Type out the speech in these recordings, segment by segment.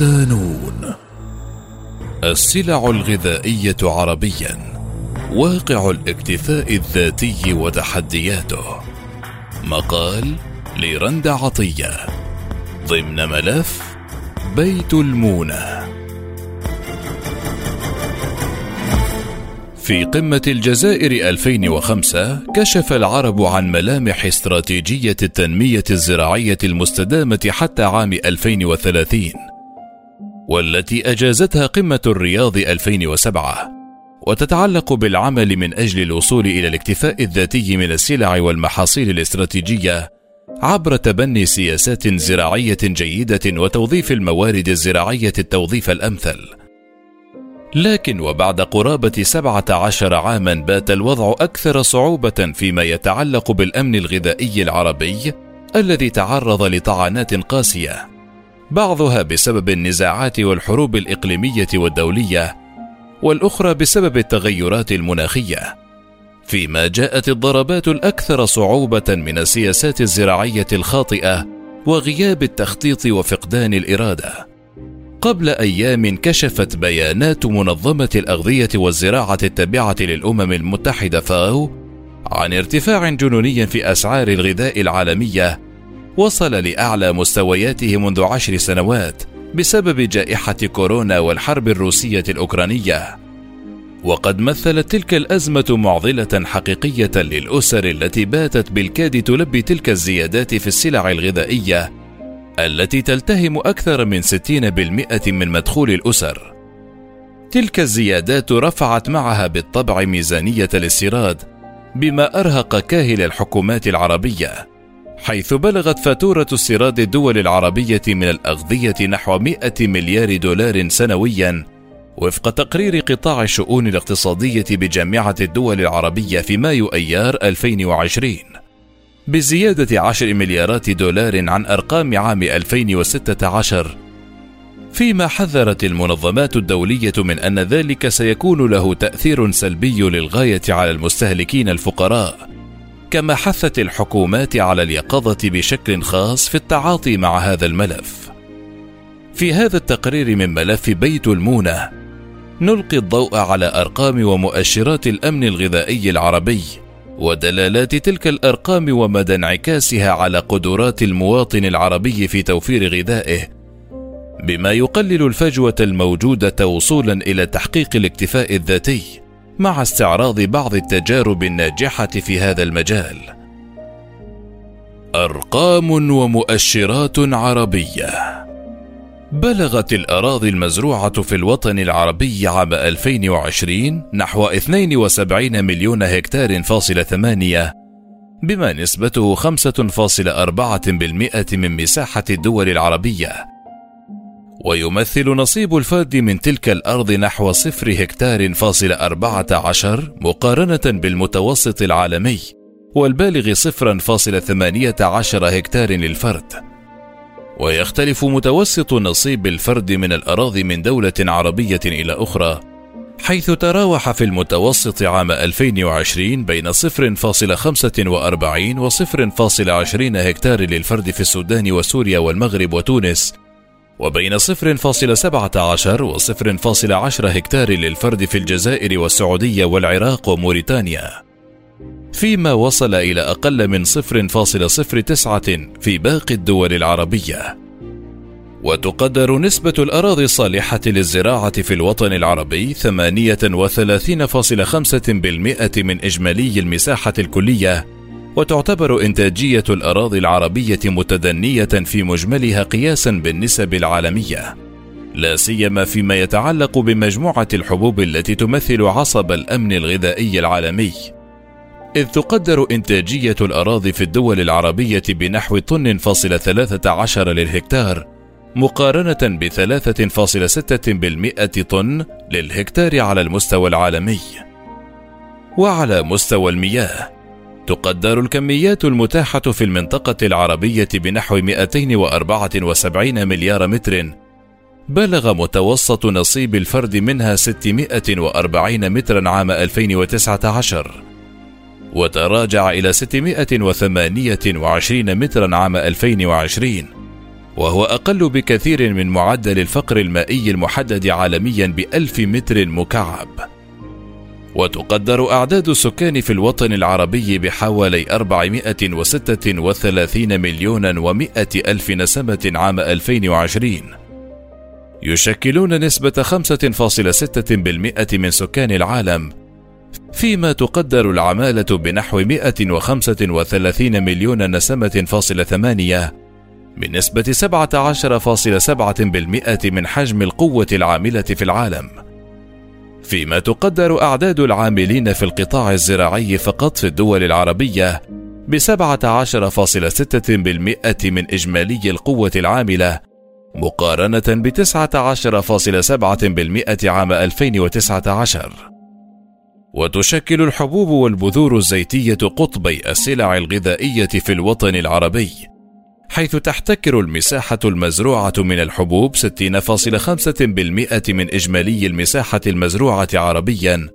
صدانون السلع الغذائية عربيا واقع الاكتفاء الذاتي وتحدياته. مقال لرند عطية. ضمن ملف بيت المونة. في قمة الجزائر 2005 كشف العرب عن ملامح استراتيجية التنمية الزراعية المستدامة حتى عام 2030 والتي أجازتها قمة الرياض 2007 وتتعلق بالعمل من أجل الوصول إلى الاكتفاء الذاتي من السلع والمحاصيل الاستراتيجية عبر تبني سياسات زراعية جيدة وتوظيف الموارد الزراعية التوظيف الأمثل. لكن وبعد قرابة سبعة عشر عاما بات الوضع أكثر صعوبة فيما يتعلق بالأمن الغذائي العربي الذي تعرض لطعنات قاسية. بعضها بسبب النزاعات والحروب الإقليمية والدولية والأخرى بسبب التغيرات المناخية. فيما جاءت الضربات الأكثر صعوبة من السياسات الزراعية الخاطئة وغياب التخطيط وفقدان الإرادة. قبل أيام كشفت بيانات منظمة الأغذية والزراعة التابعة للأمم المتحدة فاو عن ارتفاع جنوني في أسعار الغذاء العالمية وصل لأعلى مستوياته منذ عشر سنوات بسبب جائحة كورونا والحرب الروسية الأوكرانية وقد مثلت تلك الأزمة معضلة حقيقية للأسر التي باتت بالكاد تلبي تلك الزيادات في السلع الغذائية التي تلتهم أكثر من 60% من مدخول الأسر. تلك الزيادات رفعت معها بالطبع ميزانية الاستيراد، بما أرهق كاهل الحكومات العربية، حيث بلغت فاتورة استيراد الدول العربية من الأغذية نحو 100 مليار دولار سنويًا، وفق تقرير قطاع الشؤون الاقتصادية بجامعة الدول العربية في مايو أيار 2020. بزيادة عشر مليارات دولار عن أرقام عام 2016 فيما حذرت المنظمات الدولية من أن ذلك سيكون له تأثير سلبي للغاية على المستهلكين الفقراء كما حثت الحكومات على اليقظة بشكل خاص في التعاطي مع هذا الملف. في هذا التقرير من ملف بيت المونة نلقي الضوء على أرقام ومؤشرات الأمن الغذائي العربي ودلالات تلك الأرقام ومدى انعكاسها على قدرات المواطن العربي في توفير غذائه بما يقلل الفجوة الموجودة وصولا إلى تحقيق الاكتفاء الذاتي. مع استعراض بعض التجارب الناجحة في هذا المجال. أرقام ومؤشرات عربية. بلغت الأراضي المزروعة في الوطن العربي عام 2020 نحو 72 مليون هكتار فاصل ثمانية بما نسبته 5.4% من مساحة الدول العربية. ويمثل نصيب الفرد من تلك الأرض نحو صفر هكتار فاصل أربعة عشر مقارنة بالمتوسط العالمي والبالغ صفرا فاصل ثمانية عشر هكتار للفرد. ويختلف متوسط نصيب الفرد من الأراضي من دولة عربية إلى أخرى حيث تراوح في المتوسط عام 2020 بين 0.45 و 0.20 هكتار للفرد في السودان وسوريا والمغرب وتونس وبين 0.17 و 0.10 هكتار للفرد في الجزائر والسعودية والعراق وموريتانيا فيما وصل إلى أقل من 0.09 في باقي الدول العربية. وتقدر نسبة الأراضي الصالحة للزراعة في الوطن العربي 38.5% من إجمالي المساحة الكلية، وتعتبر إنتاجية الأراضي العربية متدنية في مجملها قياسا بالنسب العالمية. لا سيما فيما يتعلق بمجموعة الحبوب التي تمثل عصب الأمن الغذائي العالمي. إذ تقدر إنتاجية الأراضي في الدول العربية بنحو طن فاصل ثلاثة عشر للهكتار مقارنة بثلاثة فاصل ستة بالمئة طن للهكتار على المستوى العالمي وعلى مستوى المياه تقدر الكميات المتاحة في المنطقة العربية بنحو 274 مليار متر. بلغ متوسط نصيب الفرد منها 640 مترا عام 2019 وتراجع إلى 628 مترا عام 2020 وهو أقل بكثير من معدل الفقر المائي المحدد عالميا بألف متر مكعب. وتقدر أعداد السكان في الوطن العربي بحوالي 436 مليون ومائة ألف نسمة عام 2020 يشكلون نسبة 5.6% من سكان العالم فيما تقدر العمالة بنحو 135 مليون نسمة فاصلة ثمانية بنسبة 17.7% من حجم القوة العاملة في العالم. فيما تقدر أعداد العاملين في القطاع الزراعي فقط في الدول العربية ستة بالمئة من إجمالي القوة العاملة مقارنة سبعة بالمئة عام 2019 وتشكل الحبوب والبذور الزيتية قطبي السلع الغذائية في الوطن العربي. حيث تحتكر المساحة المزروعة من الحبوب 60.5% من إجمالي المساحة المزروعة عربيا.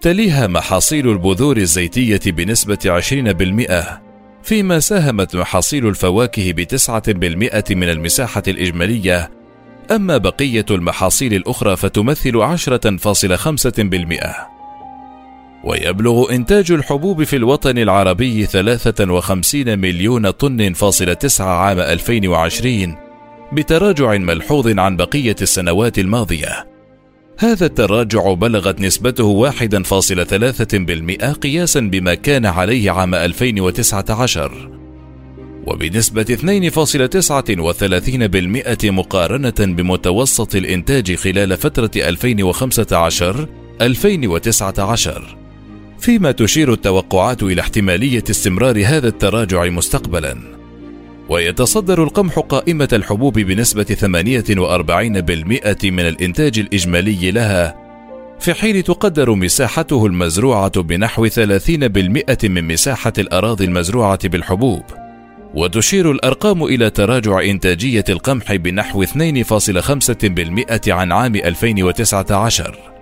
تليها محاصيل البذور الزيتية بنسبة 20% فيما ساهمت محاصيل الفواكه بتسعة بالمئة من المساحة الإجمالية. أما بقية المحاصيل الأخرى فتمثل عشرة فاصلة خمسة بالمئة. ويبلغ إنتاج الحبوب في الوطن العربي 53 مليون طن فاصلة تسعة عام 2020 بتراجع ملحوظ عن بقية السنوات الماضية. هذا التراجع بلغت نسبته 1.3% قياسا بما كان عليه عام 2019 وبنسبة 2.39% مقارنة بمتوسط الإنتاج خلال فترة 2015-2019 فيما تشير التوقعات إلى احتمالية استمرار هذا التراجع مستقبلا. ويتصدر القمح قائمة الحبوب بنسبة 48% من الإنتاج الإجمالي لها في حين تقدر مساحته المزروعة بنحو 30% من مساحة الأراضي المزروعة بالحبوب. وتشير الأرقام إلى تراجع إنتاجية القمح بنحو 2.5% عن عام 2019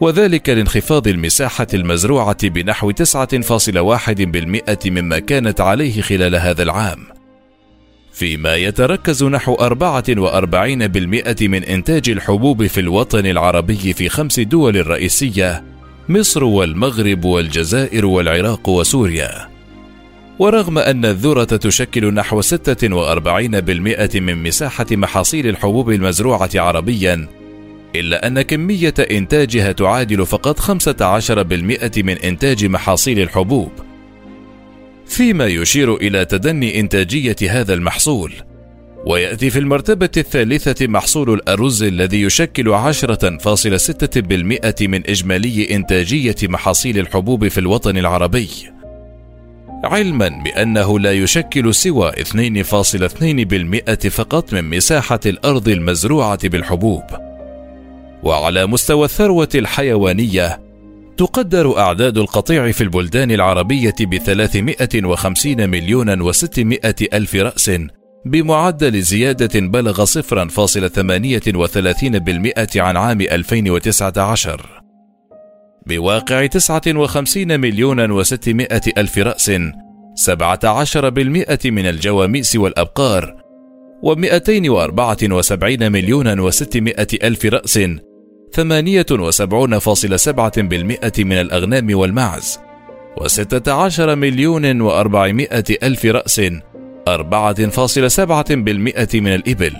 وذلك لانخفاض المساحة المزروعة بنحو 9.1% مما كانت عليه خلال هذا العام. فيما يتركز نحو 44% من إنتاج الحبوب في الوطن العربي في خمس دول رئيسية مصر والمغرب والجزائر والعراق وسوريا. ورغم أن الذرة تشكل نحو 46% من مساحة محاصيل الحبوب المزروعة عربيا إلا أن كمية إنتاجها تعادل فقط 15% من إنتاج محاصيل الحبوب، فيما يشير إلى تدني إنتاجية هذا المحصول، ويأتي في المرتبة الثالثة محصول الأرز الذي يشكل 10.6% من إجمالي إنتاجية محاصيل الحبوب في الوطن العربي. علما بأنه لا يشكل سوى 2.2% فقط من مساحة الأرض المزروعة بالحبوب. وعلى مستوى الثروة الحيوانية تقدر أعداد القطيع في البلدان العربية بثلاثمائة وخمسين مليون وستمائة ألف رأس بمعدل زيادة بلغ صفرا فاصلة ثمانية وثلاثين بالمئة عن عام 2019 بواقع تسعة وخمسين مليون وستمائة ألف رأس سبعة عشر بالمئة من الجواميس والأبقار ومئتين وأربعة وسبعين مليون وستمائة ألف رأس ثمانية وسبعون فاصل سبعة بالمئة من الأغنام والمعز وستة عشر مليون وأربعمائة ألف رأس أربعة فاصل سبعة بالمئة من الإبل.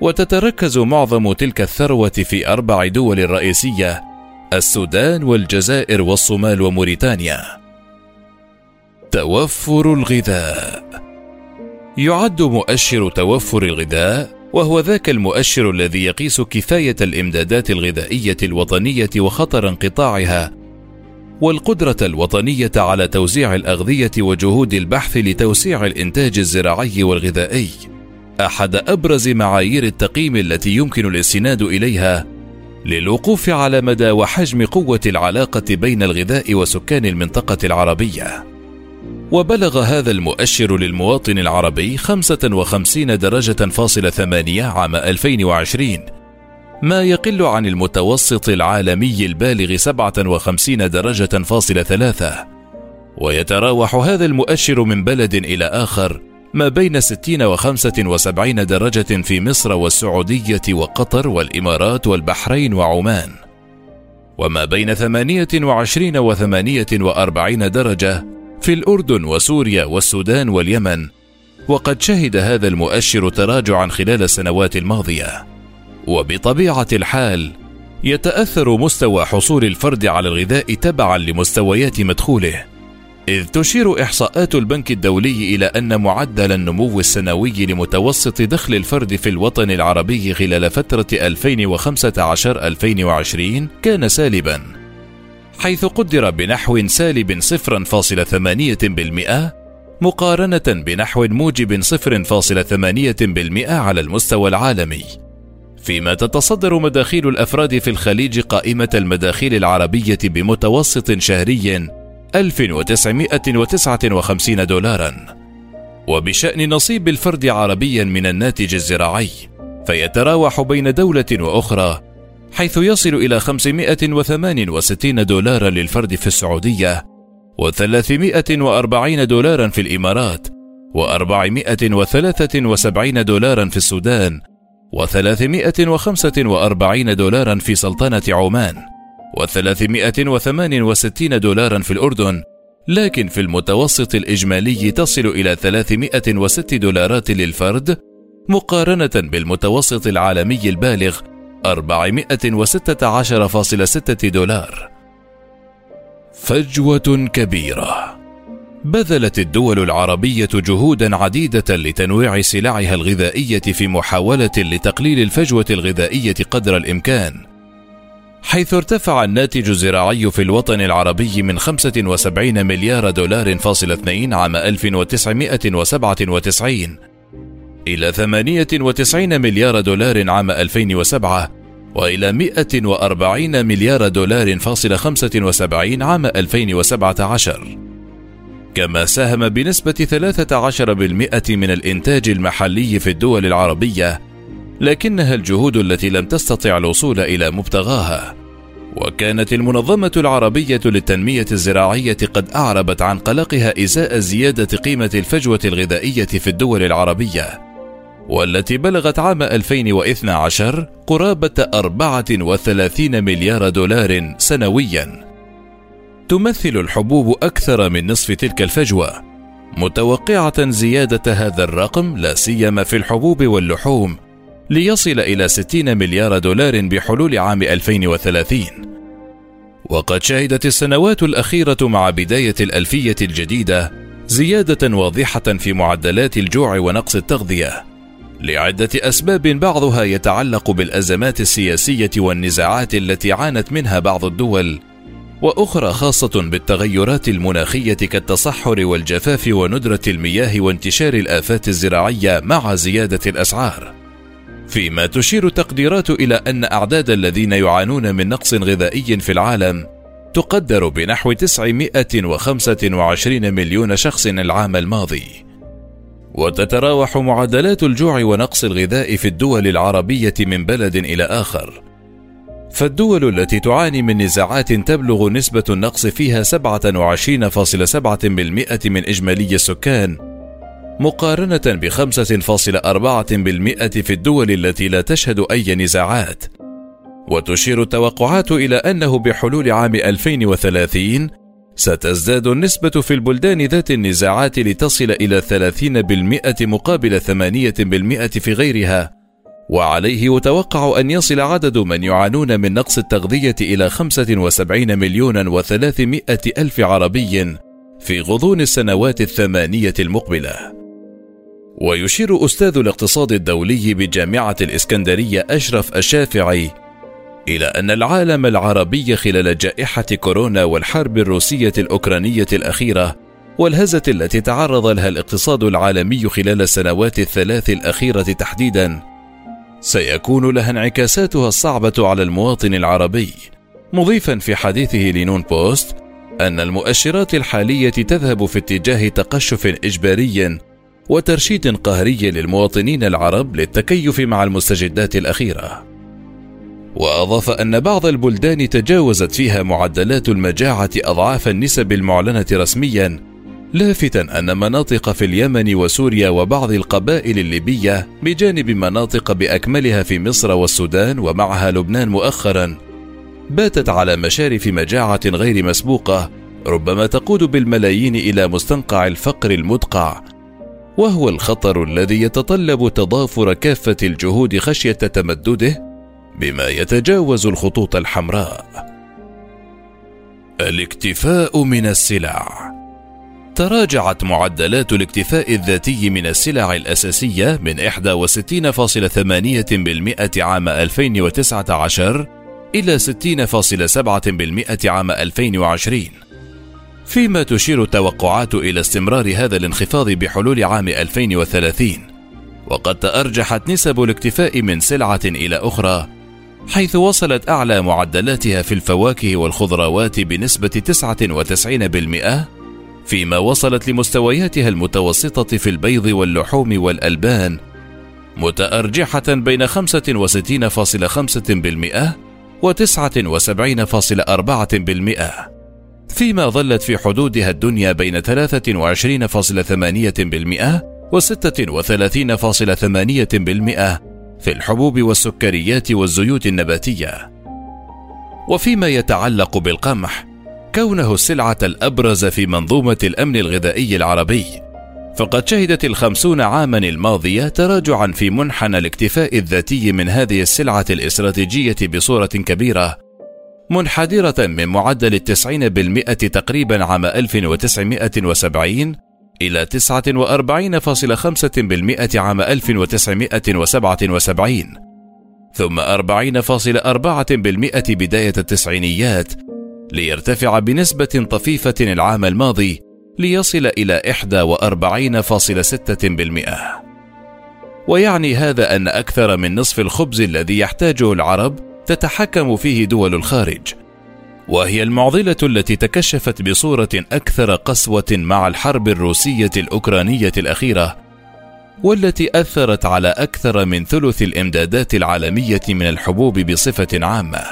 وتتركز معظم تلك الثروة في أربع دول رئيسية السودان والجزائر والصومال وموريتانيا. توفر الغذاء. يعد مؤشر توفر الغذاء وهو ذاك المؤشر الذي يقيس كفاية الإمدادات الغذائية الوطنية وخطر انقطاعها والقدرة الوطنية على توزيع الأغذية وجهود البحث لتوسيع الإنتاج الزراعي والغذائي. أحد أبرز معايير التقييم التي يمكن الاستناد إليها للوقوف على مدى وحجم قوة العلاقة بين الغذاء وسكان المنطقة العربية. وبلغ هذا المؤشر للمواطن العربي 55 درجة فاصلة ثمانية عام 2020 ما يقل عن المتوسط العالمي البالغ 57 درجة فاصلة ثلاثة. ويتراوح هذا المؤشر من بلد إلى آخر ما بين 60 و 75 درجة في مصر والسعودية وقطر والإمارات والبحرين وعمان. وما بين 28 و 48 درجة في الأردن وسوريا والسودان واليمن وقد شهد هذا المؤشر تراجعا خلال السنوات الماضية. وبطبيعة الحال يتأثر مستوى حصول الفرد على الغذاء تبعا لمستويات مدخوله إذ تشير إحصاءات البنك الدولي إلى أن معدل النمو السنوي لمتوسط دخل الفرد في الوطن العربي خلال فترة 2015-2020 كان سالبا. حيث قدر بنحو سالب 0.8% مقارنة بنحو موجب 0.8% على المستوى العالمي. فيما تتصدر مداخيل الأفراد في الخليج قائمة المداخيل العربية بمتوسط شهري 1959 دولارا. وبشأن نصيب الفرد عربيا من الناتج الزراعي فيتراوح بين دولة وأخرى حيث يصل إلى 568 دولارا للفرد في السعودية و340 دولارا في الإمارات و473 دولارا في السودان و345 دولارا في سلطنة عمان و368 دولارا في الأردن لكن في المتوسط الإجمالي تصل إلى 306 دولارات للفرد مقارنة بالمتوسط العالمي البالغ 416.6 دولار. فجوة كبيرة. بذلت الدول العربية جهودا عديدة لتنويع سلعها الغذائية في محاولة لتقليل الفجوة الغذائية قدر الإمكان حيث ارتفع الناتج الزراعي في الوطن العربي من 75 مليار دولار فاصل اثنين عام 1997 إلى 98 مليار دولار عام 2007 وإلى 140 مليار دولار فاصل 75 عام 2017 كما ساهم بنسبة 13% من الإنتاج المحلي في الدول العربية لكنها الجهود التي لم تستطع الوصول إلى مبتغاها. وكانت المنظمة العربية للتنمية الزراعية قد أعربت عن قلقها إزاء زيادة قيمة الفجوة الغذائية في الدول العربية. والتي بلغت عام 2012 قرابة 34 مليار دولار سنوياً. تمثل الحبوب أكثر من نصف تلك الفجوة متوقعة زيادة هذا الرقم لا سيما في الحبوب واللحوم ليصل إلى 60 مليار دولار بحلول عام 2030 وقد شهدت السنوات الأخيرة مع بداية الألفية الجديدة زيادة واضحة في معدلات الجوع ونقص التغذية. لعدة أسباب بعضها يتعلق بالأزمات السياسية والنزاعات التي عانت منها بعض الدول وأخرى خاصة بالتغيرات المناخية كالتصحر والجفاف وندرة المياه وانتشار الآفات الزراعية مع زيادة الأسعار. فيما تشير التقديرات إلى أن أعداد الذين يعانون من نقص غذائي في العالم تقدر بنحو 925 مليون شخص العام الماضي. وتتراوح معدلات الجوع ونقص الغذاء في الدول العربية من بلد إلى آخر. فالدول التي تعاني من نزاعات تبلغ نسبة النقص فيها 27.7% من إجمالي السكان مقارنة ب 5.4% في الدول التي لا تشهد أي نزاعات. وتشير التوقعات إلى أنه بحلول عام 2030 ستزداد النسبة في البلدان ذات النزاعات لتصل إلى 30% مقابل 8% في غيرها وعليه يتوقع أن يصل عدد من يعانون من نقص التغذية إلى 75 مليون و300 ألف عربي في غضون السنوات الثمانية المقبلة. ويشير أستاذ الاقتصاد الدولي بجامعة الإسكندرية أشرف الشافعي إلى أن العالم العربي خلال جائحة كورونا والحرب الروسية الأوكرانية الأخيرة والهزة التي تعرض لها الاقتصاد العالمي خلال السنوات الثلاث الأخيرة تحديدا سيكون لها انعكاساتها الصعبة على المواطن العربي مضيفا في حديثه لنون بوست أن المؤشرات الحالية تذهب في اتجاه تقشف إجباري وترشيد قهري للمواطنين العرب للتكيف مع المستجدات الأخيرة. وأضاف أن بعض البلدان تجاوزت فيها معدلات المجاعة أضعاف النسب المعلنة رسميا لافتا أن مناطق في اليمن وسوريا وبعض القبائل الليبية بجانب مناطق بأكملها في مصر والسودان ومعها لبنان مؤخرا باتت على مشارف مجاعة غير مسبوقة ربما تقود بالملايين إلى مستنقع الفقر المدقع وهو الخطر الذي يتطلب تضافر كافة الجهود خشية تمدده بما يتجاوز الخطوط الحمراء. الاكتفاء من السلع. تراجعت معدلات الاكتفاء الذاتي من السلع الأساسية من 61.8% عام 2019 إلى 60.7% عام 2020 فيما تشير التوقعات إلى استمرار هذا الانخفاض بحلول عام 2030 وقد تأرجحت نسب الاكتفاء من سلعة إلى أخرى حيث وصلت أعلى معدلاتها في الفواكه والخضروات بنسبة 99% فيما وصلت لمستوياتها المتوسطة في البيض واللحوم والألبان متأرجحة بين 65.5% و 79.4% فيما ظلت في حدودها الدنيا بين 23.8% و 36.8% في الحبوب والسكريات والزيوت النباتية. وفيما يتعلق بالقمح كونه السلعة الأبرز في منظومة الأمن الغذائي العربي فقد شهدت الخمسون عاما الماضية تراجعا في منحنى الاكتفاء الذاتي من هذه السلعة الاستراتيجية بصورة كبيرة منحدرة من معدل التسعين بالمئة تقريبا عام 1970 إلى 49.5% عام 1977 ثم 40.4% بداية التسعينيات ليرتفع بنسبة طفيفة العام الماضي ليصل إلى 41.6%. ويعني هذا أن أكثر من نصف الخبز الذي يحتاجه العرب تتحكم فيه دول الخارج. وهي المعضلة التي تكشفت بصورة أكثر قسوة مع الحرب الروسية الأوكرانية الأخيرة، والتي أثرت على أكثر من ثلث الإمدادات العالمية من الحبوب بصفة عامة.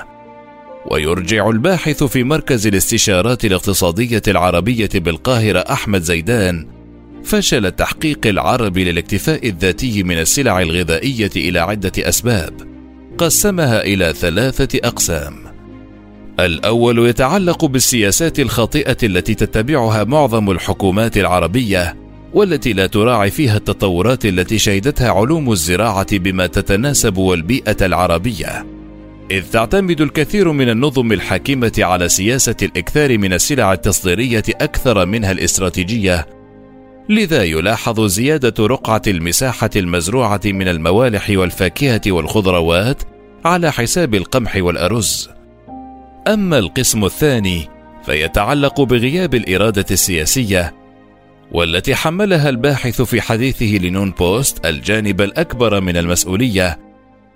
ويرجع الباحث في مركز الاستشارات الاقتصادية العربية بالقاهرة أحمد زيدان فشل تحقيق العرب للاكتفاء الذاتي من السلع الغذائية إلى عدة أسباب قسمها إلى ثلاثة أقسام الأول يتعلق بالسياسات الخاطئة التي تتبعها معظم الحكومات العربية والتي لا تراعي فيها التطورات التي شهدتها علوم الزراعة بما تتناسب والبيئة العربية إذ تعتمد الكثير من النظم الحاكمة على سياسة الإكثار من السلع التصديرية أكثر منها الاستراتيجية، لذا يلاحظ زيادة رقعة المساحة المزروعة من الموالح والفاكهة والخضروات على حساب القمح والأرز. أما القسم الثاني فيتعلق بغياب الإرادة السياسية والتي حملها الباحث في حديثه لنون بوست الجانب الأكبر من المسؤولية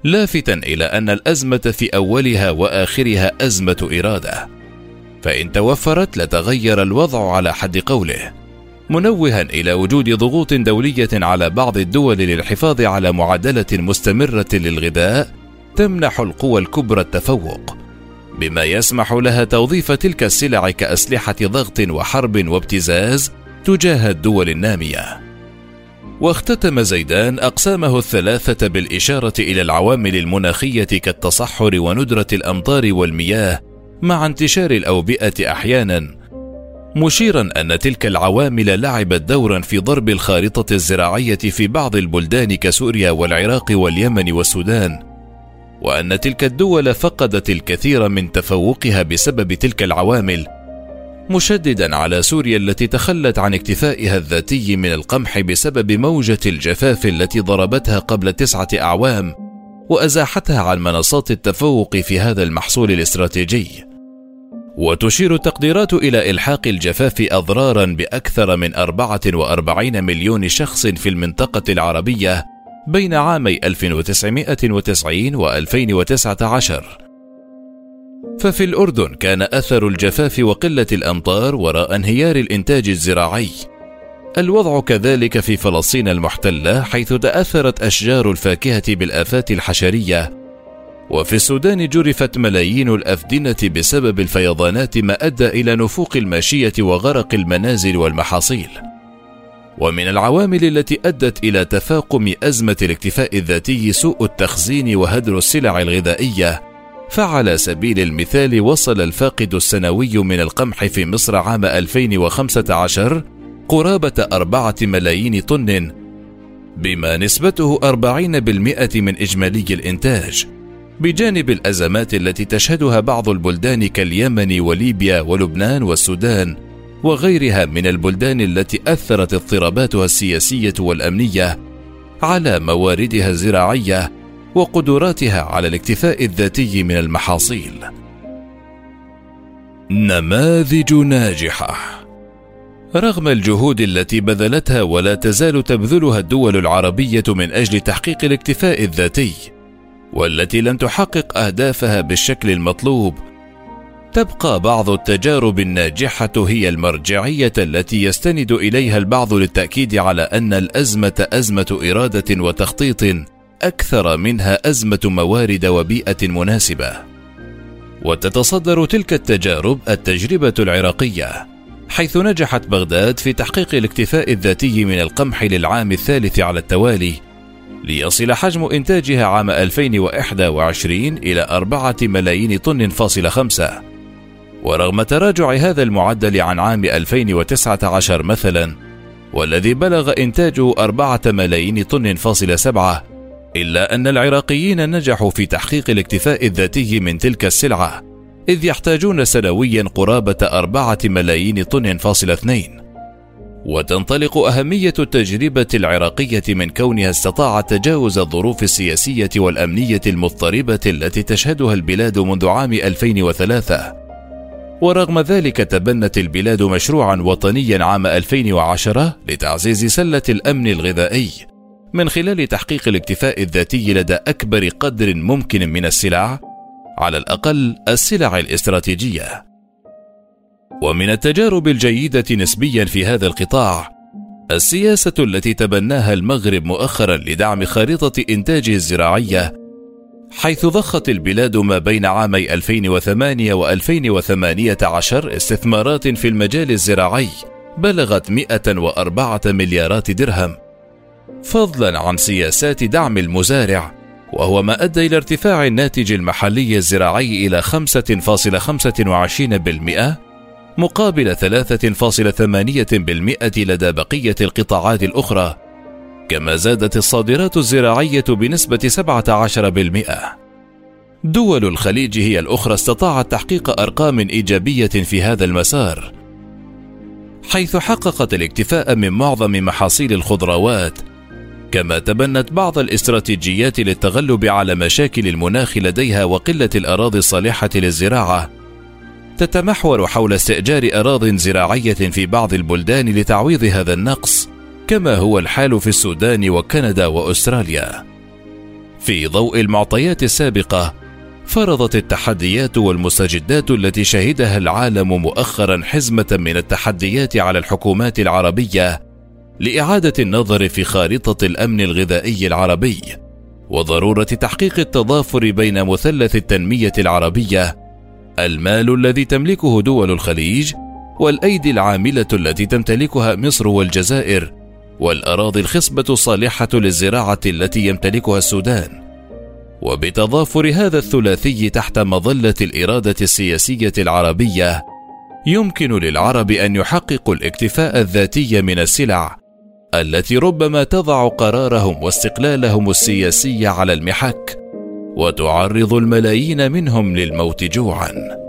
لافتا إلى أن الأزمة في أولها وآخرها أزمة إرادة. فإن توفرت لتغير الوضع على حد قوله منوها إلى وجود ضغوط دولية على بعض الدول للحفاظ على معادلة مستمرة للغذاء تمنح القوى الكبرى التفوق. بما يسمح لها توظيف تلك السلع كأسلحة ضغط وحرب وابتزاز تجاه الدول النامية. واختتم زيدان أقسامه الثلاثة بالإشارة إلى العوامل المناخية كالتصحر وندرة الأمطار والمياه مع انتشار الأوبئة أحيانا مشيرا أن تلك العوامل لعبت دورا في ضرب الخارطة الزراعية في بعض البلدان كسوريا والعراق واليمن والسودان. وأن تلك الدول فقدت الكثير من تفوقها بسبب تلك العوامل مشددا على سوريا التي تخلت عن اكتفائها الذاتي من القمح بسبب موجة الجفاف التي ضربتها قبل تسعة أعوام وأزاحتها عن منصات التفوق في هذا المحصول الاستراتيجي. وتشير التقديرات إلى إلحاق الجفاف أضرارا بأكثر من 44 مليون شخص في المنطقة العربية بين عامي 1990 و 2019 ففي الأردن كان أثر الجفاف وقلة الأمطار وراء انهيار الإنتاج الزراعي. الوضع كذلك في فلسطين المحتلة حيث تأثرت أشجار الفاكهة بالآفات الحشرية، وفي السودان جرفت ملايين الأفدنة بسبب الفيضانات ما أدى إلى نفوق الماشية وغرق المنازل والمحاصيل. ومن العوامل التي أدت إلى تفاقم أزمة الاكتفاء الذاتي سوء التخزين وهدر السلع الغذائية فعلى سبيل المثال وصل الفاقد السنوي من القمح في مصر عام 2015 قرابة أربعة ملايين طن بما نسبته 40% من إجمالي الإنتاج. بجانب الأزمات التي تشهدها بعض البلدان كاليمن وليبيا ولبنان والسودان وغيرها من البلدان التي أثرت اضطراباتها السياسية والأمنية على مواردها الزراعية وقدراتها على الاكتفاء الذاتي من المحاصيل. نماذج ناجحة. رغم الجهود التي بذلتها ولا تزال تبذلها الدول العربية من أجل تحقيق الاكتفاء الذاتي والتي لم تحقق أهدافها بالشكل المطلوب تبقى بعض التجارب الناجحة هي المرجعية التي يستند إليها البعض للتأكيد على أن الأزمة أزمة إرادة وتخطيط أكثر منها أزمة موارد وبيئة مناسبة. وتتصدر تلك التجارب التجربة العراقية حيث نجحت بغداد في تحقيق الاكتفاء الذاتي من القمح للعام الثالث على التوالي ليصل حجم إنتاجها عام 2021 إلى أربعة ملايين طن فاصل خمسة. ورغم تراجع هذا المعدل عن عام 2019 مثلا والذي بلغ إنتاجه أربعة ملايين طن فاصل سبعة إلا أن العراقيين نجحوا في تحقيق الاكتفاء الذاتي من تلك السلعة إذ يحتاجون سنويا قرابة أربعة ملايين طن فاصل اثنين. وتنطلق أهمية التجربة العراقية من كونها استطاعت تجاوز الظروف السياسية والأمنية المضطربة التي تشهدها البلاد منذ عام 2003 ورغم ذلك تبنت البلاد مشروعا وطنيا عام 2010 لتعزيز سلة الأمن الغذائي. من خلال تحقيق الاكتفاء الذاتي لدى أكبر قدر ممكن من السلع على الأقل السلع الاستراتيجية. ومن التجارب الجيدة نسبيا في هذا القطاع السياسة التي تبناها المغرب مؤخرا لدعم خارطة إنتاجه الزراعية حيث ضخت البلاد ما بين عامي 2008 و 2018 استثمارات في المجال الزراعي بلغت 104 مليارات درهم. فضلا عن سياسات دعم المزارع وهو ما أدى إلى ارتفاع الناتج المحلي الزراعي إلى 5.25% مقابل 3.8% لدى بقية القطاعات الأخرى. كما زادت الصادرات الزراعية بنسبة 17% دول الخليج هي الأخرى استطاعت تحقيق أرقام إيجابية في هذا المسار حيث حققت الاكتفاء من معظم محاصيل الخضروات كما تبنت بعض الاستراتيجيات للتغلب على مشاكل المناخ لديها وقلة الأراضي الصالحة للزراعة. تتمحور حول استئجار أراض زراعية في بعض البلدان لتعويض هذا النقص. كما هو الحال في السودان وكندا وأستراليا. في ضوء المعطيات السابقة فرضت التحديات والمستجدات التي شهدها العالم مؤخرا حزمة من التحديات على الحكومات العربية لإعادة النظر في خارطة الأمن الغذائي العربي وضرورة تحقيق التضافر بين مثلث التنمية العربية المال الذي تملكه دول الخليج والأيدي العاملة التي تمتلكها مصر والجزائر والأراضي الخصبة الصالحة للزراعة التي يمتلكها السودان. وبتضافر هذا الثلاثي تحت مظلة الإرادة السياسية العربية يمكن للعرب أن يحققوا الاكتفاء الذاتي من السلع التي ربما تضع قرارهم واستقلالهم السياسي على المحك وتعرض الملايين منهم للموت جوعا.